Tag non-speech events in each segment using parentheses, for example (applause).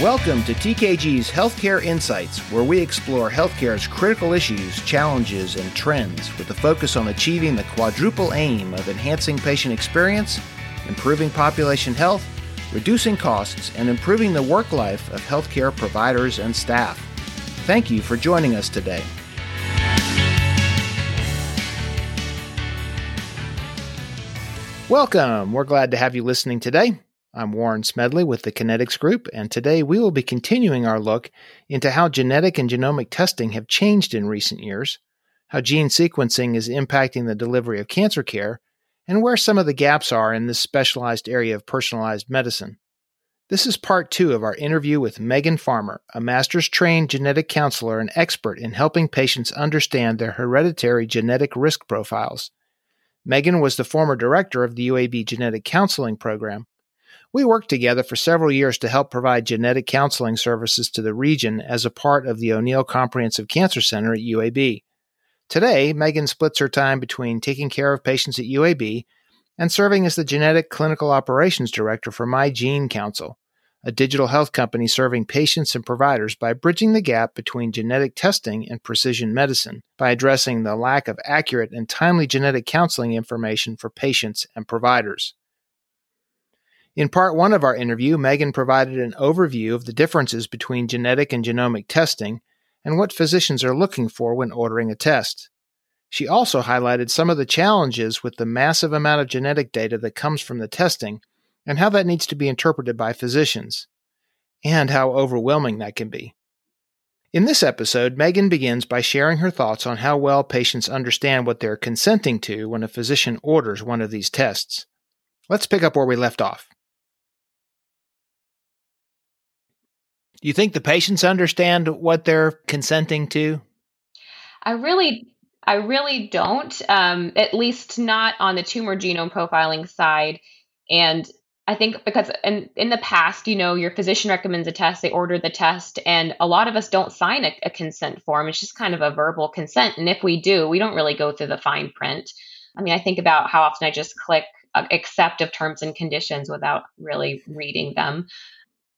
Welcome to TKG's Healthcare Insights, where we explore healthcare's critical issues, challenges, and trends with a focus on achieving the quadruple aim of enhancing patient experience, improving population health, reducing costs, and improving the work life of healthcare providers and staff. Thank you for joining us today. Welcome. We're glad to have you listening today. I'm Warren Smedley with the Kinetics Group, and today we will be continuing our look into how genetic and genomic testing have changed in recent years, how gene sequencing is impacting the delivery of cancer care, and where some of the gaps are in this specialized area of personalized medicine. This is part two of our interview with Megan Farmer, a master's trained genetic counselor and expert in helping patients understand their hereditary genetic risk profiles. Megan was the former director of the UAB Genetic Counseling Program. We worked together for several years to help provide genetic counseling services to the region as a part of the O'Neal Comprehensive Cancer Center at UAB. Today, Megan splits her time between taking care of patients at UAB and serving as the Genetic Clinical Operations Director for My Gene Counsel a digital health company serving patients and providers by bridging the gap between genetic testing and precision medicine by addressing the lack of accurate and timely genetic counseling information for patients and providers. In part one of our interview, Megan provided an overview of the differences between genetic and genomic testing and what physicians are looking for when ordering a test. She also highlighted some of the challenges with the massive amount of genetic data that comes from the testing and how that needs to be interpreted by physicians, and how overwhelming that can be. In this episode, Megan begins by sharing her thoughts on how well patients understand what they're consenting to when a physician orders one of these tests. Let's pick up where we left off. Do you think the patients understand what they're consenting to? I really I really don't, um, at least not on the tumor genome profiling side. And I think because in in the past, you know, your physician recommends a test, they order the test, and a lot of us don't sign a, a, consent form. It's just kind of a verbal consent, and if we do, we don't really go through the fine print. I mean, I think about how often I just click uh, accept of terms and conditions without really reading them.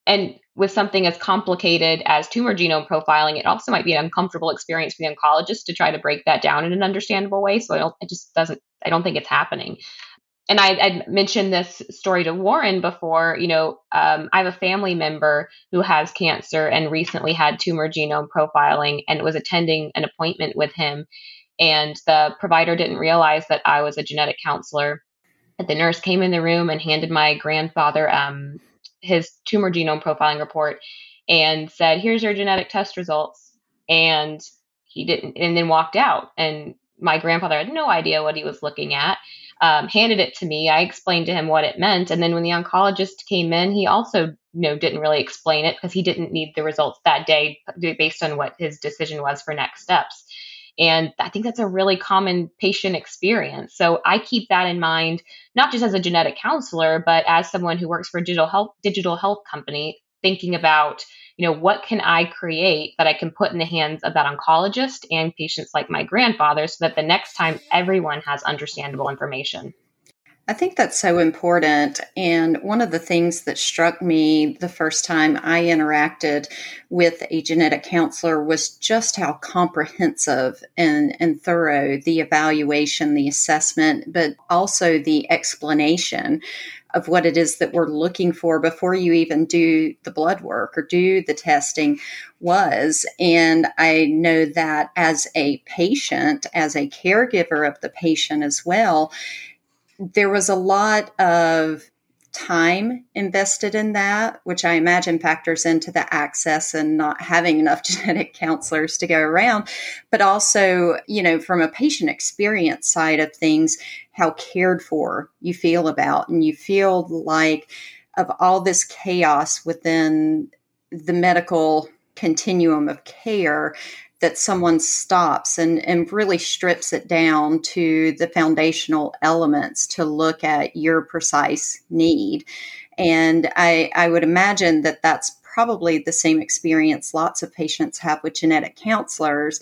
And with something as complicated as tumor genome profiling, it also might be an uncomfortable experience for the oncologist to try to break that down in an understandable way. So I don't, it just doesn't, I don't think it's happening and I, I mentioned this story to Warren before. You know, um, I have a family member who has cancer and recently had tumor genome profiling and was attending an appointment with him. And the provider didn't realize that I was a genetic counselor. The nurse came in the room and handed my grandfather um, his tumor genome profiling report and said, Here's your genetic test results. And he didn't, and then walked out. And my grandfather had no idea what he was looking at um, handed it to me. I explained to him what it meant, and then when the oncologist came in, he also you know didn't really explain it because he didn't need the results that day based on what his decision was for next steps. And I think that's a really common patient experience. So I keep that in mind, not just as a genetic counselor, but as someone who works for a digital health digital health company, thinking about you know, what can I create that I can put in the hands of that oncologist and patients like my grandfather so that the next time everyone has understandable information? I think that's so important. And one of the things that struck me the first time I interacted with a genetic counselor was just how comprehensive and, and thorough the evaluation, the assessment, but also the explanation of what it is that we're looking for before you even do the blood work or do the testing was. And I know that as a patient, as a caregiver of the patient as well, there was a lot of time invested in that, which I imagine factors into the access and not having enough (laughs) genetic counselors to go around, but also, you know, from a patient experience side of things, how cared for you feel about. And you feel like of all this chaos within the medical continuum of care, that someone stops and, and really strips it down to the foundational elements to look at your precise need. And I, I would imagine that that's probably the same experience lots of patients have with genetic counselors.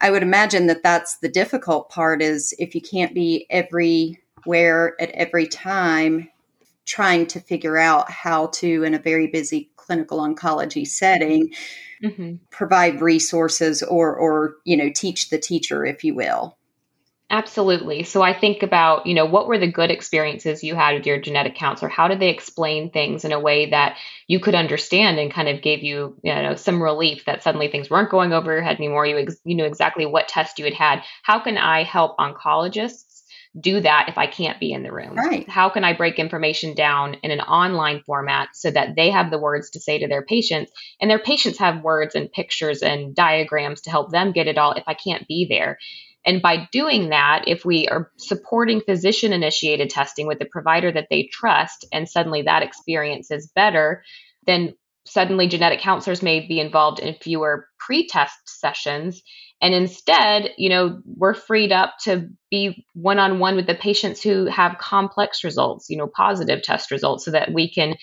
I would imagine that that's the difficult part is if you can't be everywhere at every time trying to figure out how to in a very busy clinical oncology setting, mm-hmm. provide resources or or you know teach the teacher, if you will. Absolutely. So I think about, you know, what were the good experiences you had with your genetic counselor? How did they explain things in a way that you could understand and kind of gave you, you know, some relief that suddenly things weren't going over your head anymore? You, ex- you knew exactly what test you had had. How can I help oncologists do that if I can't be in the room? Right. How can I break information down in an online format so that they have the words to say to their patients and their patients have words and pictures and diagrams to help them get it all if I can't be there? And by doing that, if we are supporting physician initiated testing with the provider that they trust, and suddenly that experience is better, then suddenly genetic counselors may be involved in fewer pre test sessions. And instead, you know, we're freed up to be one on one with the patients who have complex results, you know, positive test results, so that we can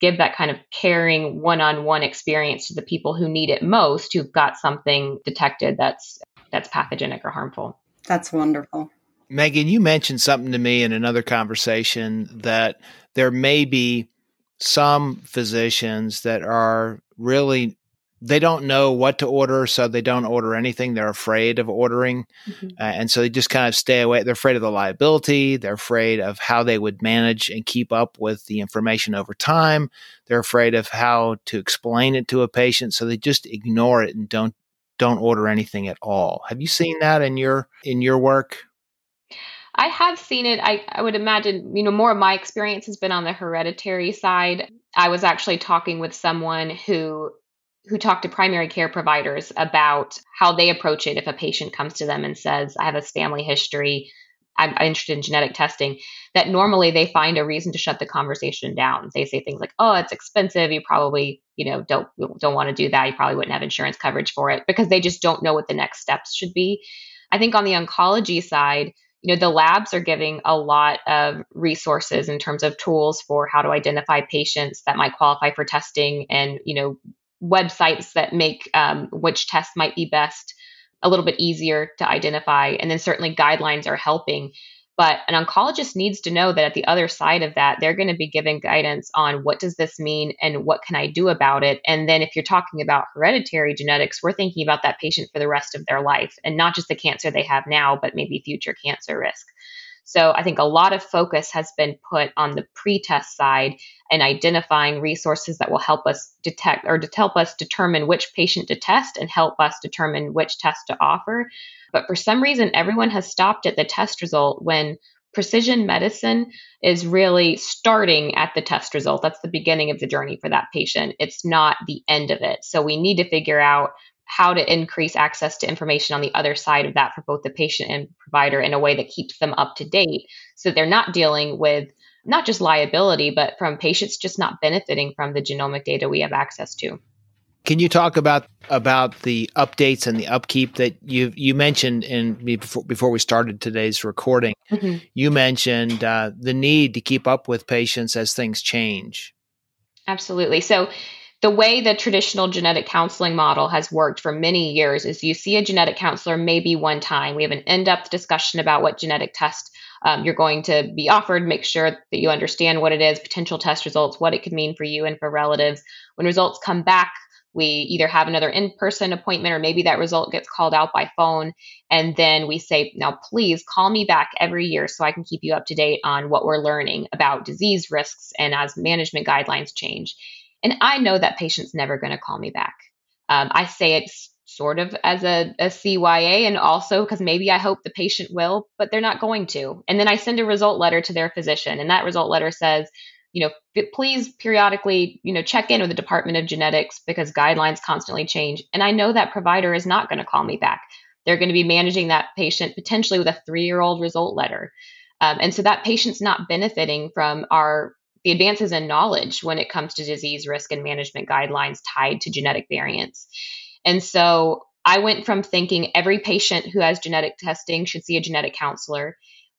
give that kind of caring one on one experience to the people who need it most, who've got something detected that's that's pathogenic or harmful. That's wonderful. Megan, you mentioned something to me in another conversation that there may be some physicians that are really they don't know what to order, so they don't order anything. They're afraid of ordering. Mm-hmm. Uh, and so they just kind of stay away. They're afraid of the liability. They're afraid of how they would manage and keep up with the information over time. They're afraid of how to explain it to a patient. So they just ignore it and don't don't order anything at all. Have you seen that in your in your work? I have seen it. I, I would imagine, you know, more of my experience has been on the hereditary side. I was actually talking with someone who who talk to primary care providers about how they approach it if a patient comes to them and says, I have a family history, I'm interested in genetic testing, that normally they find a reason to shut the conversation down. They say things like, "Oh, it's expensive. You probably, you know, don't don't want to do that. You probably wouldn't have insurance coverage for it because they just don't know what the next steps should be." I think on the oncology side, you know, the labs are giving a lot of resources in terms of tools for how to identify patients that might qualify for testing and, you know, websites that make um, which test might be best a little bit easier to identify. And then certainly guidelines are helping. But an oncologist needs to know that at the other side of that, they're going to be giving guidance on what does this mean and what can I do about it. And then if you're talking about hereditary genetics, we're thinking about that patient for the rest of their life and not just the cancer they have now, but maybe future cancer risk. So I think a lot of focus has been put on the pre-test side and identifying resources that will help us detect or to help us determine which patient to test and help us determine which test to offer. But for some reason, everyone has stopped at the test result when precision medicine is really starting at the test result. That's the beginning of the journey for that patient. It's not the end of it. So we need to figure out how to increase access to information on the other side of that for both the patient and provider in a way that keeps them up to date so they're not dealing with not just liability but from patients just not benefiting from the genomic data we have access to can you talk about about the updates and the upkeep that you you mentioned in before, before we started today's recording? Mm-hmm. You mentioned uh, the need to keep up with patients as things change. Absolutely. So the way the traditional genetic counseling model has worked for many years is you see a genetic counselor maybe one time. We have an in depth discussion about what genetic test um, you're going to be offered, make sure that you understand what it is, potential test results, what it could mean for you and for relatives. When results come back, we either have another in person appointment or maybe that result gets called out by phone. And then we say, now please call me back every year so I can keep you up to date on what we're learning about disease risks and as management guidelines change. And I know that patient's never going to call me back. Um, I say it sort of as a, a CYA and also because maybe I hope the patient will, but they're not going to. And then I send a result letter to their physician, and that result letter says, you know, please periodically, you know, check in with the Department of Genetics because guidelines constantly change. And I know that provider is not going to call me back. They're going to be managing that patient potentially with a three year old result letter. Um, and so that patient's not benefiting from our the advances in knowledge when it comes to disease risk and management guidelines tied to genetic variants. And so I went from thinking every patient who has genetic testing should see a genetic counselor.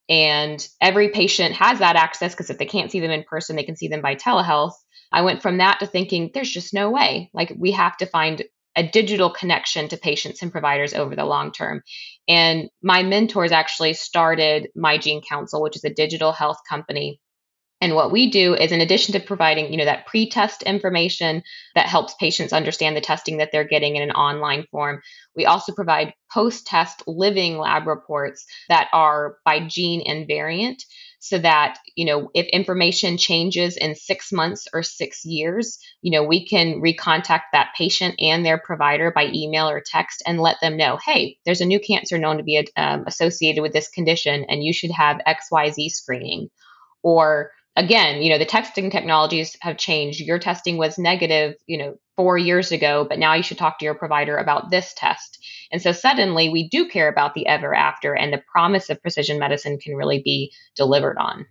And every patient has that access because if they can't see them in person, they can see them by telehealth. I went from that to thinking there's just no way. Like we have to find a digital connection to patients and providers over the long term. And my mentors actually started My Gene Counsel, which is a digital health company And what we do is in addition to providing, you know, that pre-test information that helps patients understand the testing that they're getting in an online form, we also provide post-test living lab reports that are by gene and variant so that, you know, if information changes in 6 months or 6 years, you know, we can recontact that patient and their provider by email or text and let them know, "Hey, there's a new cancer known to be um, associated with this condition and you should have XYZ screening." Or again, you know, the testing technologies have changed. Your testing was negative, you know, four years ago, but now you should talk to your provider about this test. And so suddenly we do care about the ever after, and the promise of precision medicine can really be delivered on.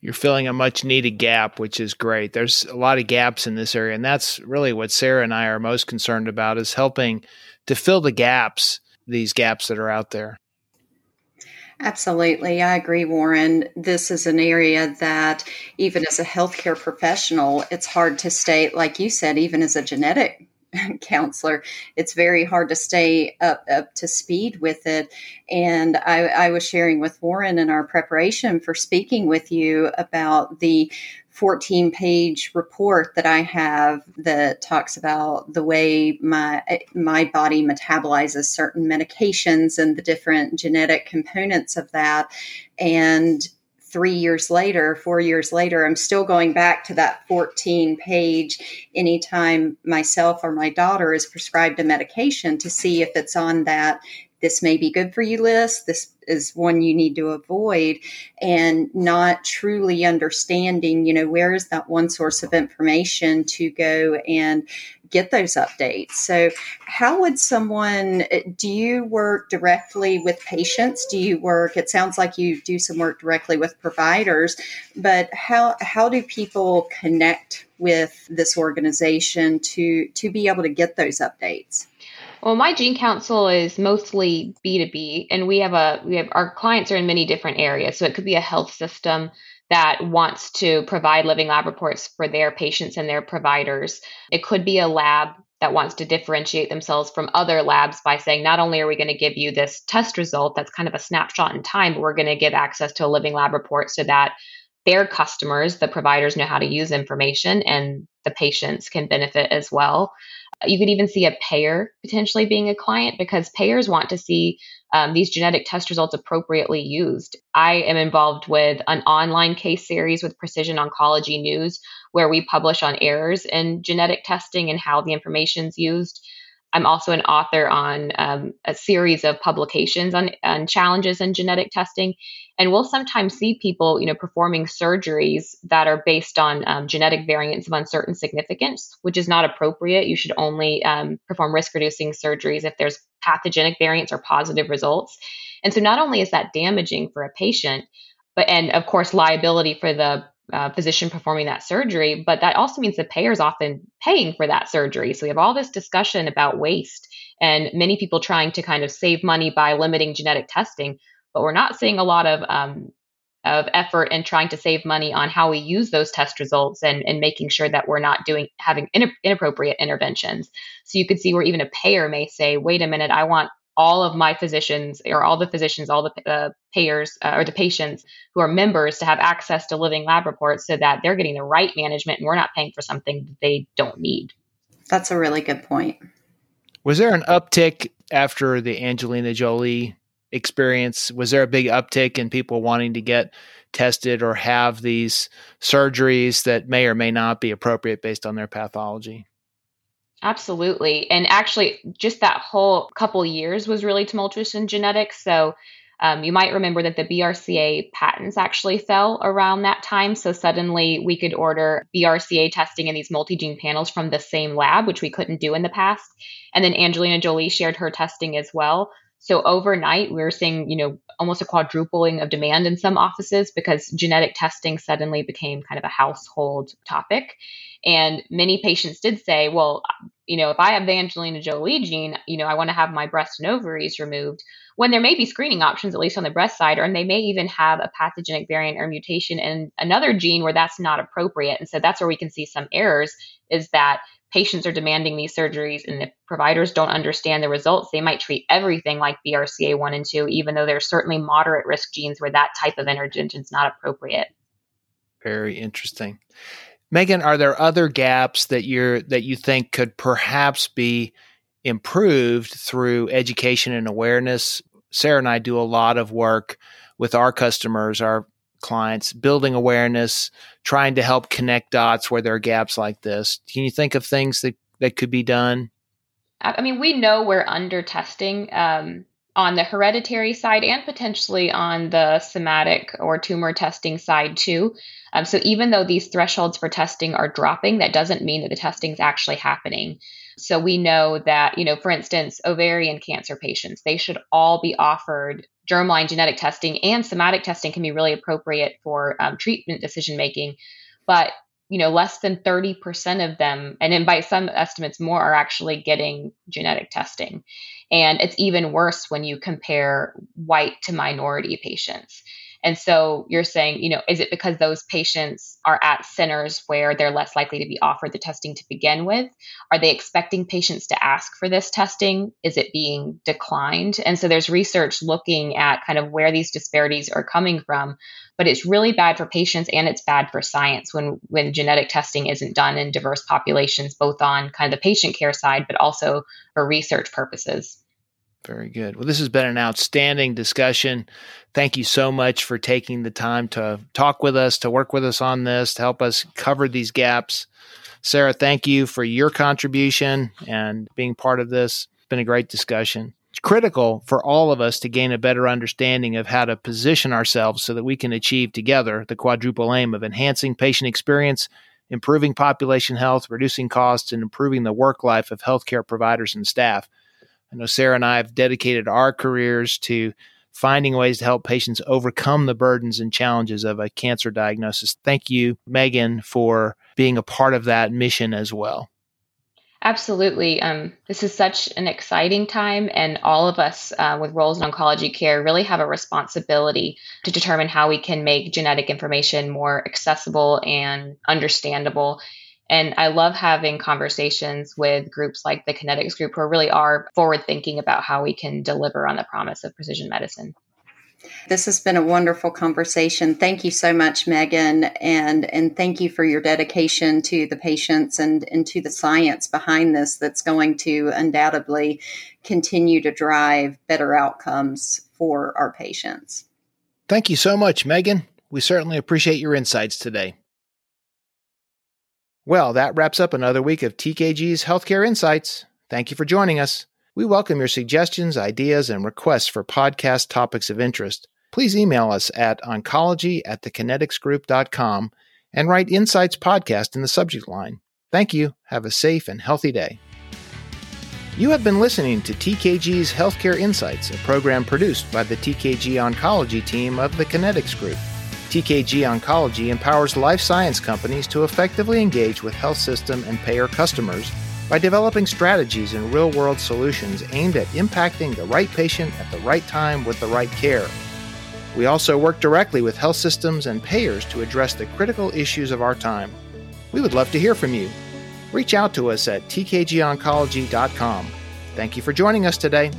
You're filling a much needed gap, which is great. There's a lot of gaps in this area, and that's really what Sarah and I are most concerned about is helping to fill the gaps, these gaps that are out there. Absolutely. I agree, Warren. This is an area that, even as a healthcare professional, it's hard to stay, like you said, even as a genetic (laughs) counselor, it's very hard to stay up, up to speed with it. And I, I was sharing with Warren in our preparation for speaking with you about the 14 page report that I have that talks about the way my my body metabolizes certain medications and the different genetic components of that. And three years later, four years later, I'm still going back to that 14 page anytime myself or my daughter is prescribed a medication to see if it's on that this may be good for you list. This is one you need to avoid and not truly understanding, you know, where is that one source of information to go and get those updates. So, how would someone do you work directly with patients? Do you work it sounds like you do some work directly with providers, but how how do people connect with this organization to to be able to get those updates? Well, my Gene Counsel is mostly B2B, and we have a we have our clients are in many different areas. So it could be a health system that wants to provide living lab reports for their patients and their providers. It could be a lab that wants to differentiate themselves from other labs by saying not only are we going to give you this test result that's kind of a snapshot in time, but we're going to give access to a living lab report so that their customers, the providers know how to use information and the patients can benefit as well. You could even see a payer potentially being a client because payers want to see um, these genetic test results appropriately used. I am involved with an online case series with Precision Oncology News where we publish on errors in genetic testing and how the information is used. I'm also an author on um, a series of publications on, on challenges in genetic testing. And we'll sometimes see people, you know, performing surgeries that are based on um, genetic variants of uncertain significance, which is not appropriate. You should only um, perform risk reducing surgeries if there's pathogenic variants or positive results. And so not only is that damaging for a patient, but and of course liability for the uh, physician performing that surgery, but that also means the payer is often paying for that surgery. So we have all this discussion about waste and many people trying to kind of save money by limiting genetic testing, but we're not seeing a lot of um, of effort in trying to save money on how we use those test results and, and making sure that we're not doing having inappropriate interventions. So you could see where even a payer may say, "Wait a minute, I want all of my physicians or all the physicians, all the uh, payers uh, or the patients who are members to have access to living lab reports so that they're getting the right management and we're not paying for something that they don't need. That's a really good point. Was there an uptick after the Angelina Jolie experience? Was there a big uptick in people wanting to get tested or have these surgeries that may or may not be appropriate based on their pathology? Absolutely. And actually, just that whole couple years was really tumultuous in genetics. So, um, you might remember that the BRCA patents actually fell around that time. So, suddenly we could order BRCA testing in these multi gene panels from the same lab, which we couldn't do in the past. And then Angelina Jolie shared her testing as well. So overnight, we were seeing, you know, almost a quadrupling of demand in some offices because genetic testing suddenly became kind of a household topic. And many patients did say, well, you know, if I have the Angelina Jolie gene, you know, I want to have my breast and ovaries removed. When there may be screening options, at least on the breast side, or and they may even have a pathogenic variant or mutation in another gene where that's not appropriate. And so that's where we can see some errors is that patients are demanding these surgeries and if providers don't understand the results, they might treat everything like BRCA 1 and 2, even though there's certainly moderate risk genes where that type of intervention is not appropriate. Very interesting. Megan, are there other gaps that you're that you think could perhaps be improved through education and awareness? Sarah and I do a lot of work with our customers, our clients, building awareness, trying to help connect dots where there are gaps like this. Can you think of things that, that could be done? I mean, we know we're under testing um, on the hereditary side and potentially on the somatic or tumor testing side too. Um, so even though these thresholds for testing are dropping, that doesn't mean that the testing is actually happening. So we know that, you know, for instance, ovarian cancer patients, they should all be offered germline genetic testing and somatic testing can be really appropriate for um, treatment decision making. But you know, less than 30% of them, and then by some estimates, more are actually getting genetic testing. And it's even worse when you compare white to minority patients. And so you're saying, you know, is it because those patients are at centers where they're less likely to be offered the testing to begin with? Are they expecting patients to ask for this testing? Is it being declined? And so there's research looking at kind of where these disparities are coming from. But it's really bad for patients and it's bad for science when when genetic testing isn't done in diverse populations, both on kind of the patient care side, but also for research purposes. Very good. Well, this has been an outstanding discussion. Thank you so much for taking the time to talk with us, to work with us on this, to help us cover these gaps. Sarah, thank you for your contribution and being part of this. It's been a great discussion. It's critical for all of us to gain a better understanding of how to position ourselves so that we can achieve together the quadruple aim of enhancing patient experience, improving population health, reducing costs, and improving the work life of healthcare providers and staff. I know Sarah and I have dedicated our careers to finding ways to help patients overcome the burdens and challenges of a cancer diagnosis. Thank you, Megan, for being a part of that mission as well. Absolutely. Um, this is such an exciting time, and all of us uh, with roles in oncology care really have a responsibility to determine how we can make genetic information more accessible and understandable and I love having conversations with groups like the Kinetics Group who really are forward thinking about how we can deliver on the promise of precision medicine. This has been a wonderful conversation. Thank you so much, Megan, and and thank you for your dedication to the patients and, and to the science behind this that's going to undoubtedly continue to drive better outcomes for our patients. Thank you so much, Megan. We certainly appreciate your insights today. Well, that wraps up another week of TKG's Healthcare Insights. Thank you for joining us. We welcome your suggestions, ideas, and requests for podcast topics of interest. Please email us at oncology at thekineticsgroup.com and write Insights Podcast in the subject line. Thank you. Have a safe and healthy day. You have been listening to TKG's Healthcare Insights, a program produced by the TKG Oncology team of the Kinetics Group. TKG Oncology empowers life science companies to effectively engage with health system and payer customers by developing strategies and real world solutions aimed at impacting the right patient at the right time with the right care. We also work directly with health systems and payers to address the critical issues of our time. We would love to hear from you. Reach out to us at tkgoncology.com. Thank you for joining us today.